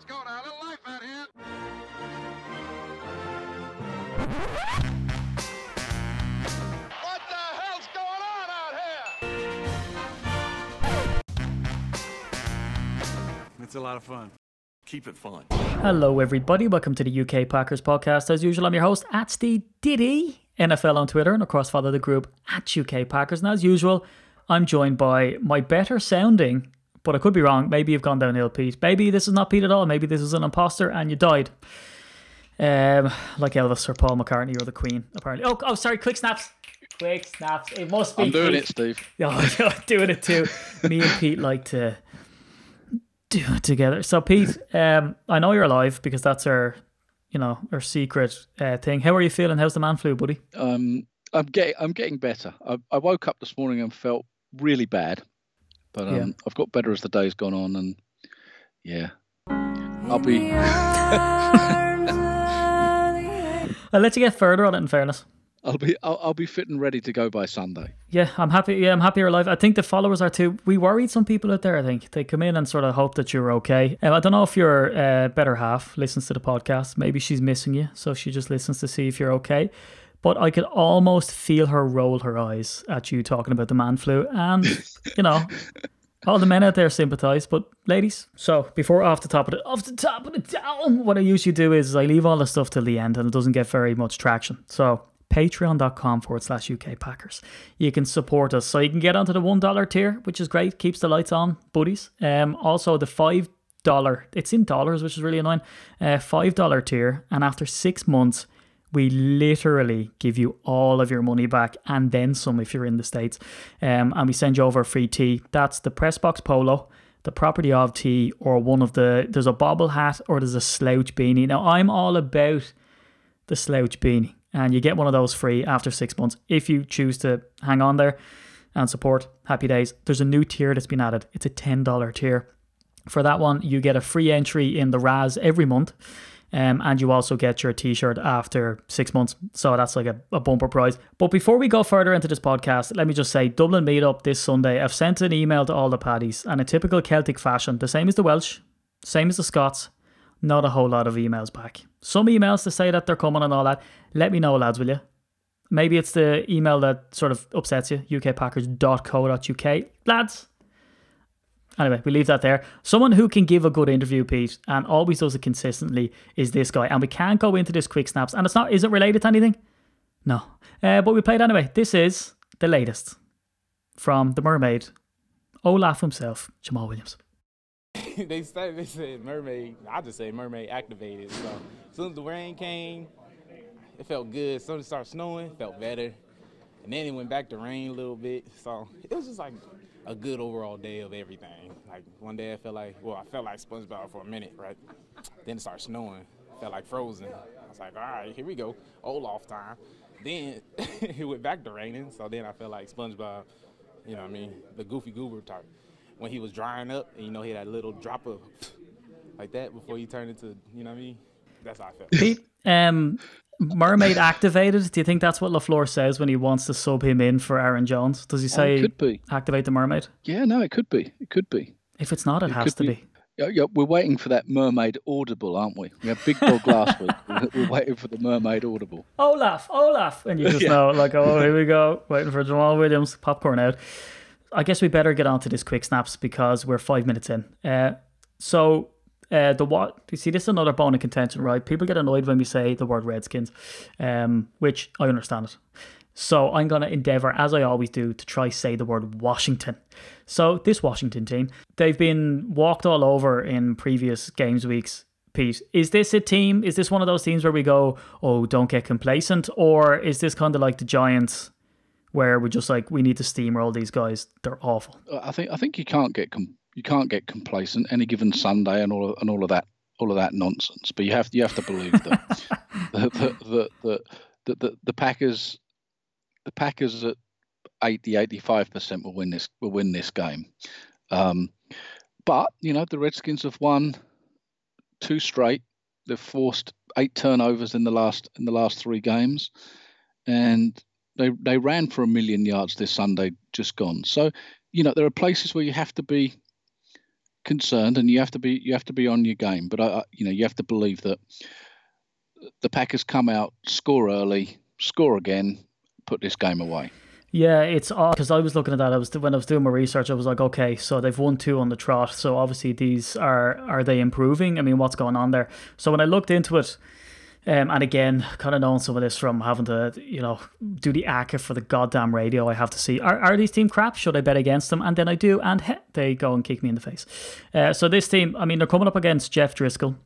Let's go now. A little life out here. What the hell's going on out here? It's a lot of fun. Keep it fun. Hello, everybody. Welcome to the UK Packers podcast. As usual, I'm your host at Steve Diddy NFL on Twitter, and of course, follow the group at UK Packers. And as usual, I'm joined by my better sounding, but I could be wrong. Maybe you've gone downhill, Pete. Maybe this is not Pete at all. Maybe this is an imposter and you died. Um, like Elvis or Paul McCartney or the Queen, apparently. Oh, oh, sorry. Quick snaps. Quick snaps. It must be. I'm doing Pete. it, Steve. Oh, you're doing it too. Me and Pete like to do it together. So, Pete, um, I know you're alive because that's our, you know, our secret uh, thing. How are you feeling? How's the man flu, buddy? Um, I'm getting I'm getting better. I, I woke up this morning and felt really bad, but um, Yeah. I've got better as the day's gone on, and yeah, I'll be. I'll let you get further on it. In fairness, I'll be I'll, I'll be fit and ready to go by Sunday. yeah, I'm happy. Yeah, I'm happy you're alive. I think the followers are too. We worried some people out there. I think they come in and sort of hope that you're okay. Um, I don't know if your uh, better half listens to the podcast. Maybe she's missing you, so she just listens to see if you're okay. But I could almost feel her roll her eyes at you talking about the man flu, and you know. All the men out there sympathise, but ladies. So before off the top of the off the top of the down, what I usually do is I leave all the stuff till the end, and it doesn't get very much traction. So patreon.com forward slash UK Packers. You can support us. So you can get onto the $1 tier, which is great, keeps the lights on, buddies. Um, also, the $5, it's in dollars, which is really annoying, uh, $5 tier. And after six months, we literally give you all of your money back and then some if you're in the States. Um, and we send you over a free tee. That's the Pressbox Polo, the property of tee, or one of the, there's a bobble hat or there's a slouch beanie. Now, I'm all about the slouch beanie. And you get one of those free after six months if you choose to hang on there and support. Happy days. There's a new tier that's been added. It's a $10 tier. For that one, you get a free entry in the Raz every month. Um, and you also get your t-shirt after six months. So that's like a, a bumper prize. But before we go further into this podcast, let me just say Dublin meetup this Sunday. I've sent an email to all the paddies and in typical Celtic fashion, the same as the Welsh, same as the Scots, not a whole lot of emails back. Some emails to say that they're coming and all that. Let me know, lads, will you? Maybe it's the email that sort of upsets you, ukpackers.co.uk. Lads, Anyway, we leave that there. Someone who can give a good interview, Pete, and always does it consistently is this guy. And we can't go into this quick snaps. And it's not, is it related to anything? No. Uh, but we played anyway. This is the latest from The Mermaid, Olaf himself, Jamal Williams. they said they said mermaid. I just say mermaid activated. So as soon as the rain came, it felt good. As soon as it started snowing, it felt better. And then it went back to rain a little bit. So it was just like a good overall day of everything. Like one day I felt like well, I felt like SpongeBob for a minute, right? Then it started snowing. Felt like frozen. I was like, all right, here we go. Olaf time. Then it went back to raining. So then I felt like SpongeBob, you know what I mean? The goofy goober type. When he was drying up and you know he had a little drop of like that before he turned into, you know what I mean? That's how I felt. Um, Mermaid activated. Do you think that's what LaFleur says when he wants to sub him in for Aaron Jones? Does he Oh, say it could be. activate the Mermaid? Yeah, no, it could be. It could be. If it's not, it, It has to be. be. Yeah, yeah, we're waiting for that mermaid audible, aren't we? We had Big Dog last week. We're- We're waiting for the mermaid audible. Olaf, Olaf. And you just Yeah. know, like, oh, here we go, waiting for Jamal Williams, popcorn out. I guess we better get on to this quick snaps because we're five minutes in. Uh, so, uh, the what? You see, this is another bone of contention, right? People get annoyed when we say the word Redskins, um, which I understand it. So I'm going to endeavour, as I always do, to try say the word Washington. So this Washington team, they've been walked all over in previous games weeks. Pete, is this a team? Is this one of those teams where we go, oh, don't get complacent, or is this kind of like the Giants, where we're just like, we need to steamroll these guys? They're awful. Uh, I think I think you can't get com- you can't get complacent any given Sunday and all of, and all of that all of that nonsense. But you have you have to believe that the, the, the, the, the, the, the Packers the Packers at 80 85 percent will win this will win this game. Um, but you know the Redskins have won two straight. They've forced eight turnovers in the last in the last three games, and they they ran for a million yards this Sunday just gone. So you know there are places where you have to be concerned, and you have to be you have to be on your game. But I, you know, you have to believe that the Packers come out, score early, score again, put this game away. Yeah, it's odd because I was looking at that. I was when I was doing my research. I was like, okay, so they've won two on the trot. So obviously these are are they improving? I mean, what's going on there? So when I looked into it, um, and again, kind of knowing some of this from having to, you know, do the ACA for the goddamn radio, I have to see are, are these team crap? Should I bet against them? And then I do, and he, they go and kick me in the face. Uh, so this team, I mean, they're coming up against Jeff Driskel.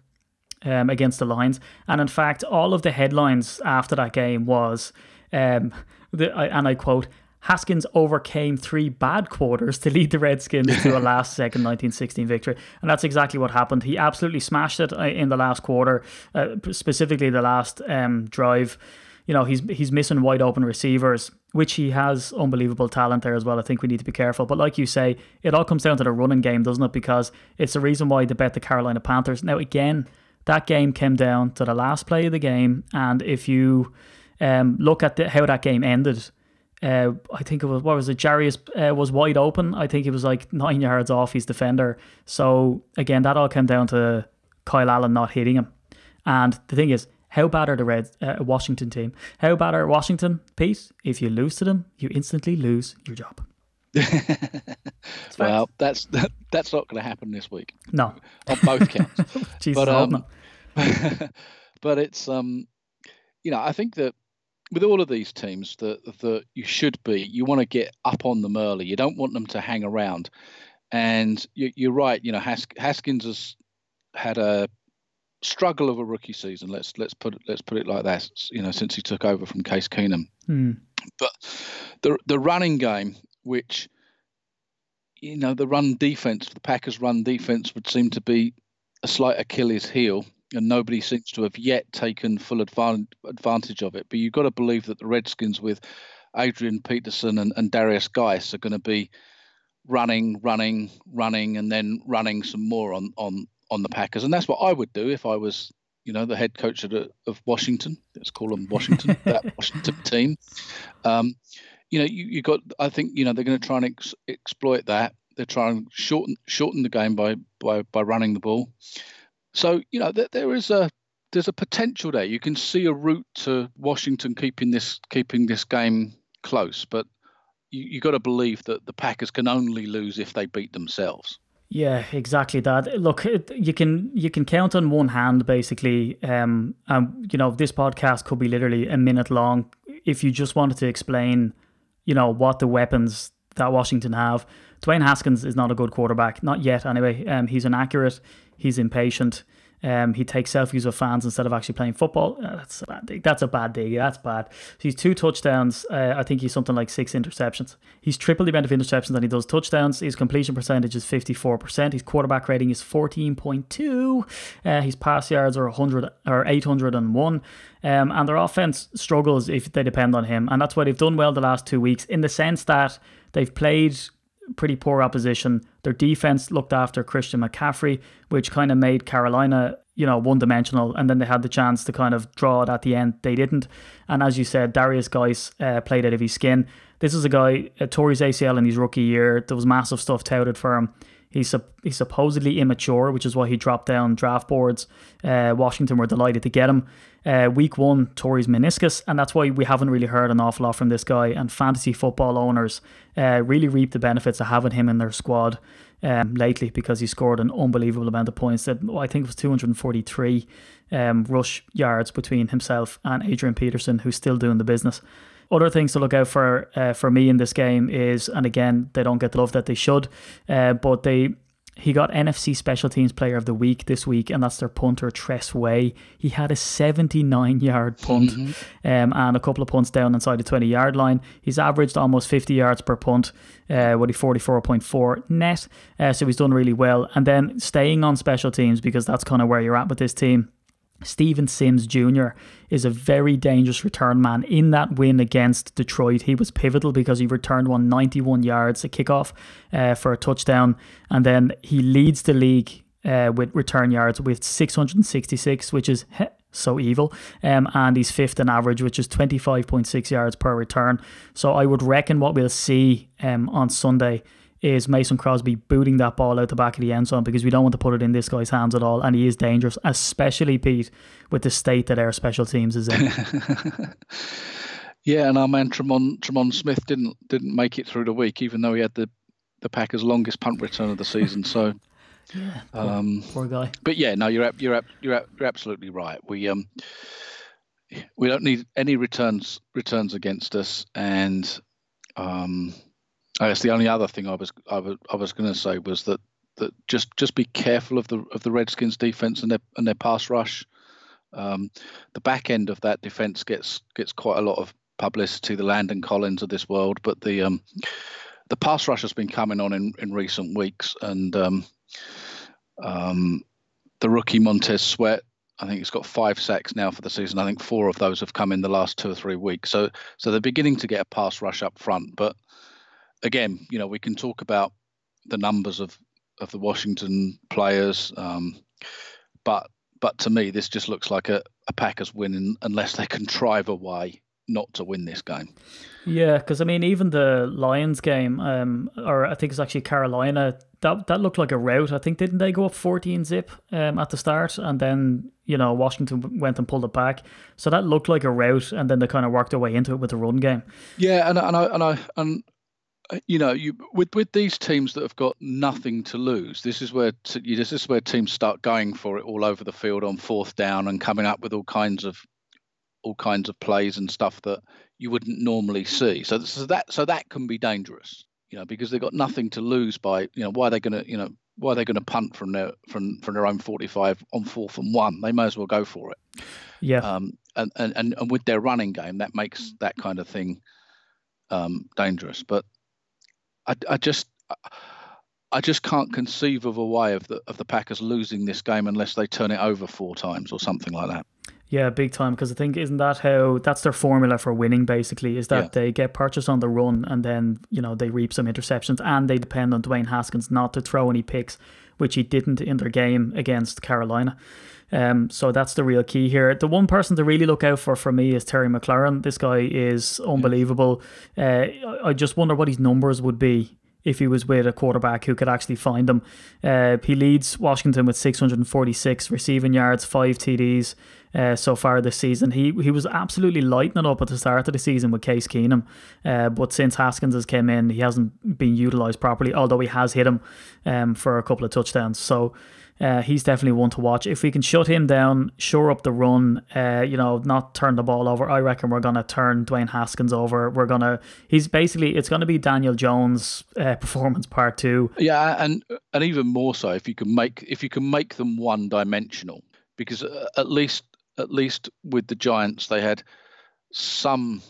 Um, against the Lions, and in fact, all of the headlines after that game was um, the, and I quote, Haskins overcame three bad quarters to lead the Redskins to a last second 1916 victory. And that's exactly what happened. He absolutely smashed it uh, in the last quarter, uh, specifically the last um, drive. You know, he's he's missing wide open receivers, which he has unbelievable talent there as well. I think we need to be careful. But like you say, it all comes down to the running game, doesn't it? Because it's the reason why they bet the Carolina Panthers. Now, again, that game came down to the last play of the game. And if you um, look at the, how that game ended, uh, I think it was what was it? Jarius uh, was wide open. I think he was like nine yards off his defender. So again, that all came down to Kyle Allen not hitting him. And the thing is, how bad are the Red uh, Washington team? How bad are Washington, Pete? If you lose to them, you instantly lose your job. well, that's that, that's not going to happen this week. No, on both counts. Jesus, but um, but it's um, you know, I think that with all of these teams, that that you should be, you want to get up on them early. You don't want them to hang around. And you, you're right. You know, Has, Haskins has had a struggle of a rookie season. Let's let's put it let's put it like that. You know, since he took over from Case Keenum. Hmm. But the the running game, which you know, the run defense, the Packers' run defense would seem to be a slight Achilles heel, and nobody seems to have yet taken full advan- advantage of it. But you've got to believe that the Redskins, with Adrian Peterson and, and Derrius Guice, are going to be running, running, running, and then running some more on on on the Packers, and that's what I would do if I was, you know, the head coach of, of Washington. Let's call them Washington, that Washington team. Um, you know, you, you got. I think you know they're going to try and ex- exploit that. They're trying to shorten shorten the game by by by running the ball. So you know there, there is a there's a potential there. You can see a route to Washington keeping this keeping this game close, but you you got to believe that the Packers can only lose if they beat themselves. Yeah, exactly that. Look, you can you can count on one hand basically. Um, and you know this podcast could be literally a minute long if you just wanted to explain, you know, what the weapons that Washington have. Dwayne Haskins is not a good quarterback, not yet anyway. Um, he's inaccurate. He's impatient. Um, he takes selfies with fans instead of actually playing football. Uh, that's a bad dig. That's a bad dig. That's bad. He's two touchdowns. Uh, I think he's something like six interceptions. He's triple the amount of interceptions than he does touchdowns. His completion percentage is 54%. His quarterback rating is 14.2. Uh, his pass yards are 100 or 801. Um, and their offense struggles if they depend on him. And that's why they've done well the last two weeks in the sense that they've played pretty poor opposition. Their defense looked after Christian McCaffrey, which kind of made Carolina, you know, one dimensional. And then they had the chance to kind of draw it at the end. They didn't. And as you said, Derrius Guice uh, played out of his skin. This is a guy, uh, tore ACL in his rookie year. There was massive stuff touted for him. He's, he's supposedly immature, which is why he dropped down draft boards. Uh, Washington were delighted to get him. Uh, week one, tore meniscus, and that's why we haven't really heard an awful lot from this guy. And fantasy football owners uh, really reap the benefits of having him in their squad um, lately because he scored an unbelievable amount of points. That I think it was 243 um, rush yards between himself and Adrian Peterson, who's still doing the business. Other things to look out for uh, for me in this game is, and again, they don't get the love that they should, uh, but they he got NFC Special Teams Player of the Week this week, and that's their punter Tress Way. He had a 79 yard punt Mm-hmm. um, and a couple of punts down inside the 20 yard line. He's averaged almost 50 yards per punt, uh, with a 44.4 net. Uh, so he's done really well. And then staying on special teams, because that's kind of where you're at with this team. Steven Sims Jr. is a very dangerous return man. In that win against Detroit, he was pivotal because he returned one 91 yards, a kickoff uh, for a touchdown, and then he leads the league uh, with return yards with 666, which is so evil. Um, and he's fifth in average, which is 25.6 yards per return. So I would reckon what we'll see um, on Sunday is Mason Crosby booting that ball out the back of the end zone because we don't want to put it in this guy's hands at all, and he is dangerous, especially Pete with the state that our special teams is in. Yeah, and our man Tremon Tremon Smith didn't didn't make it through the week, even though he had the the Packers' longest punt return of the season. So, yeah, poor, um, poor guy. but yeah, no, you're you're you're you're absolutely right. We um we don't need any returns returns against us, and um, I guess the only other thing I was I was I was going to say was that that just just be careful of the of the Redskins defense and their and their pass rush. Um, the back end of that defense gets gets quite a lot of publicity, the Landon Collins of this world, but the um, the pass rush has been coming on in, in recent weeks, and um, um, the rookie Montez Sweat, I think he's got five sacks now for the season. I think four of those have come in the last two or three weeks. So so they're beginning to get a pass rush up front, but again, you know, we can talk about the numbers of of the Washington players, um, but but to me, this just looks like a, a Packers win unless they contrive a way not to win this game. Yeah, because I mean, even the Lions game, um, or I think it's actually Carolina, that that looked like a rout. I think didn't they go up fourteen zip um, at the start, and then you know Washington went and pulled it back. So that looked like a rout, and then they kind of worked their way into it with the run game. Yeah, and and I and I and you know you with with these teams that have got nothing to lose, this is where t- this is where teams start going for it all over the field on fourth down and coming up with all kinds of all kinds of plays and stuff that you wouldn't normally see. So, so that so that can be dangerous, you know, because they've got nothing to lose by you know why are they going to you know why are they going to punt from their from from their own 45 on fourth and one? They may as well go for it. Yeah, Um, and, and and and with their running game, that makes that kind of thing um, dangerous. But I, I just I just can't conceive of a way of the of the Packers losing this game unless they turn it over four times or something like that. yeah, big time. Because I think isn't that how that's their formula for winning? Basically, is that Yeah. they get purchased on the run, and then you know they reap some interceptions, and they depend on Dwayne Haskins not to throw any picks, which he didn't in their game against Carolina. Um, so that's the real key here. The one person to really look out for for me is Terry McLaurin. This guy is unbelievable. Uh, I- I just wonder what his numbers would be if he was with a quarterback who could actually find him. Uh, he leads Washington with 646 receiving yards, five TDs uh, so far this season. He he was absolutely lighting it up at the start of the season with Case Keenum, uh, but since Haskins has came in, he hasn't been utilised properly. Although he has hit him um, for a couple of touchdowns, so. Uh, he's definitely one to watch. If we can shut him down, shore up the run, uh, you know, not turn the ball over, I reckon we're to turn Dwayne Haskins over. We're to, he's basically, it's to be Daniel Jones' uh, performance part two. Yeah, and and even more so if you can make if you can make them one dimensional, because uh, at least at least with the Giants they had some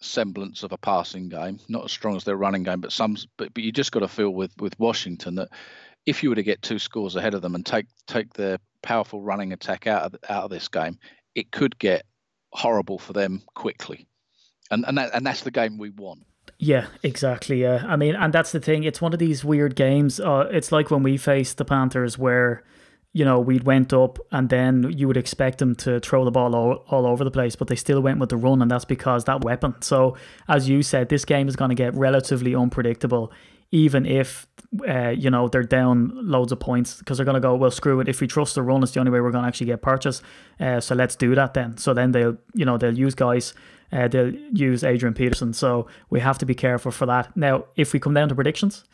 semblance of a passing game, not as strong as their running game, but some. But but you just got to feel with with Washington that if you were to get two scores ahead of them and take take their powerful running attack out of out of this game, it could get horrible for them quickly, and and that and that's the game we want. Yeah, exactly. Yeah, I mean, and that's the thing. It's one of these weird games. Uh, it's like when we faced the Panthers, where you know we'd went up, and then you would expect them to throw the ball all, all over the place, but they still went with the run, and that's because that weapon. So, as you said, this game is going to get relatively unpredictable, even if uh, you know they're down loads of points because they're going to go well. Screw it. If we trust the run, it's the only way we're going to actually get purchase. Uh, so let's do that then. So then they'll you know they'll use guys uh, they'll use Adrian Peterson. So we have to be careful for that. Now, if we come down to predictions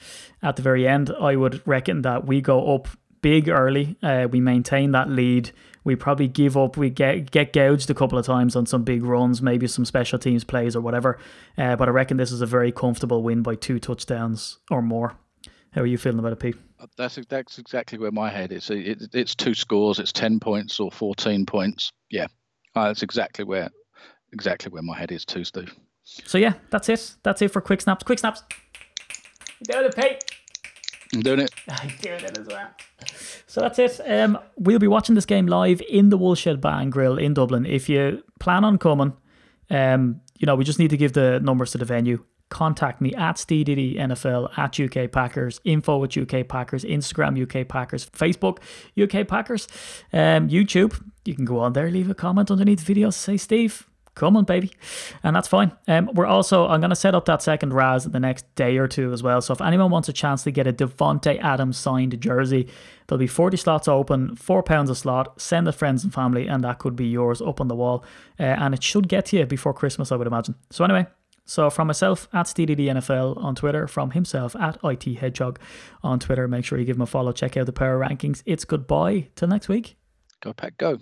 at the very end, I would reckon that we go up big early. Uh, we maintain that lead. We probably give up. We get get gouged a couple of times on some big runs, maybe some special teams plays or whatever. Uh, but I reckon this is a very comfortable win by two touchdowns or more. How are you feeling about it, Pete? That's that's exactly where my head is. It, it, it's two scores. It's ten points or fourteen points. Yeah, uh, that's exactly where exactly where my head is too, Steve. So yeah, that's it. That's it for quick snaps. Quick snaps. You doing it, Pete? I'm doing it. I'm doing it as well. So that's it. Um, we'll be watching this game live in the Woolshed Bar and Grill in Dublin. If you plan on coming, um, you know, we just need to give the numbers to the venue. Contact me at SteeDiddy NFL at UK Packers, info at UK Packers, Instagram UK Packers, Facebook UK Packers, um, YouTube. You can go on there, leave a comment underneath the video, say Steve, coming, baby. And that's fine. Um, we're also, I'm going to set up that second Raz in the next day or two as well. So if anyone wants a chance to get a Davante Adams signed jersey, there'll be 40 slots open, £4 a slot. Send the friends and family, and that could be yours up on the wall. Uh, and it should get to you before Christmas, I would imagine. So anyway, so from myself at SteedyDNFL on Twitter, from himself at IT Hedgehog on Twitter. Make sure you give him a follow. Check out the power rankings. It's goodbye till next week. Go pack, go.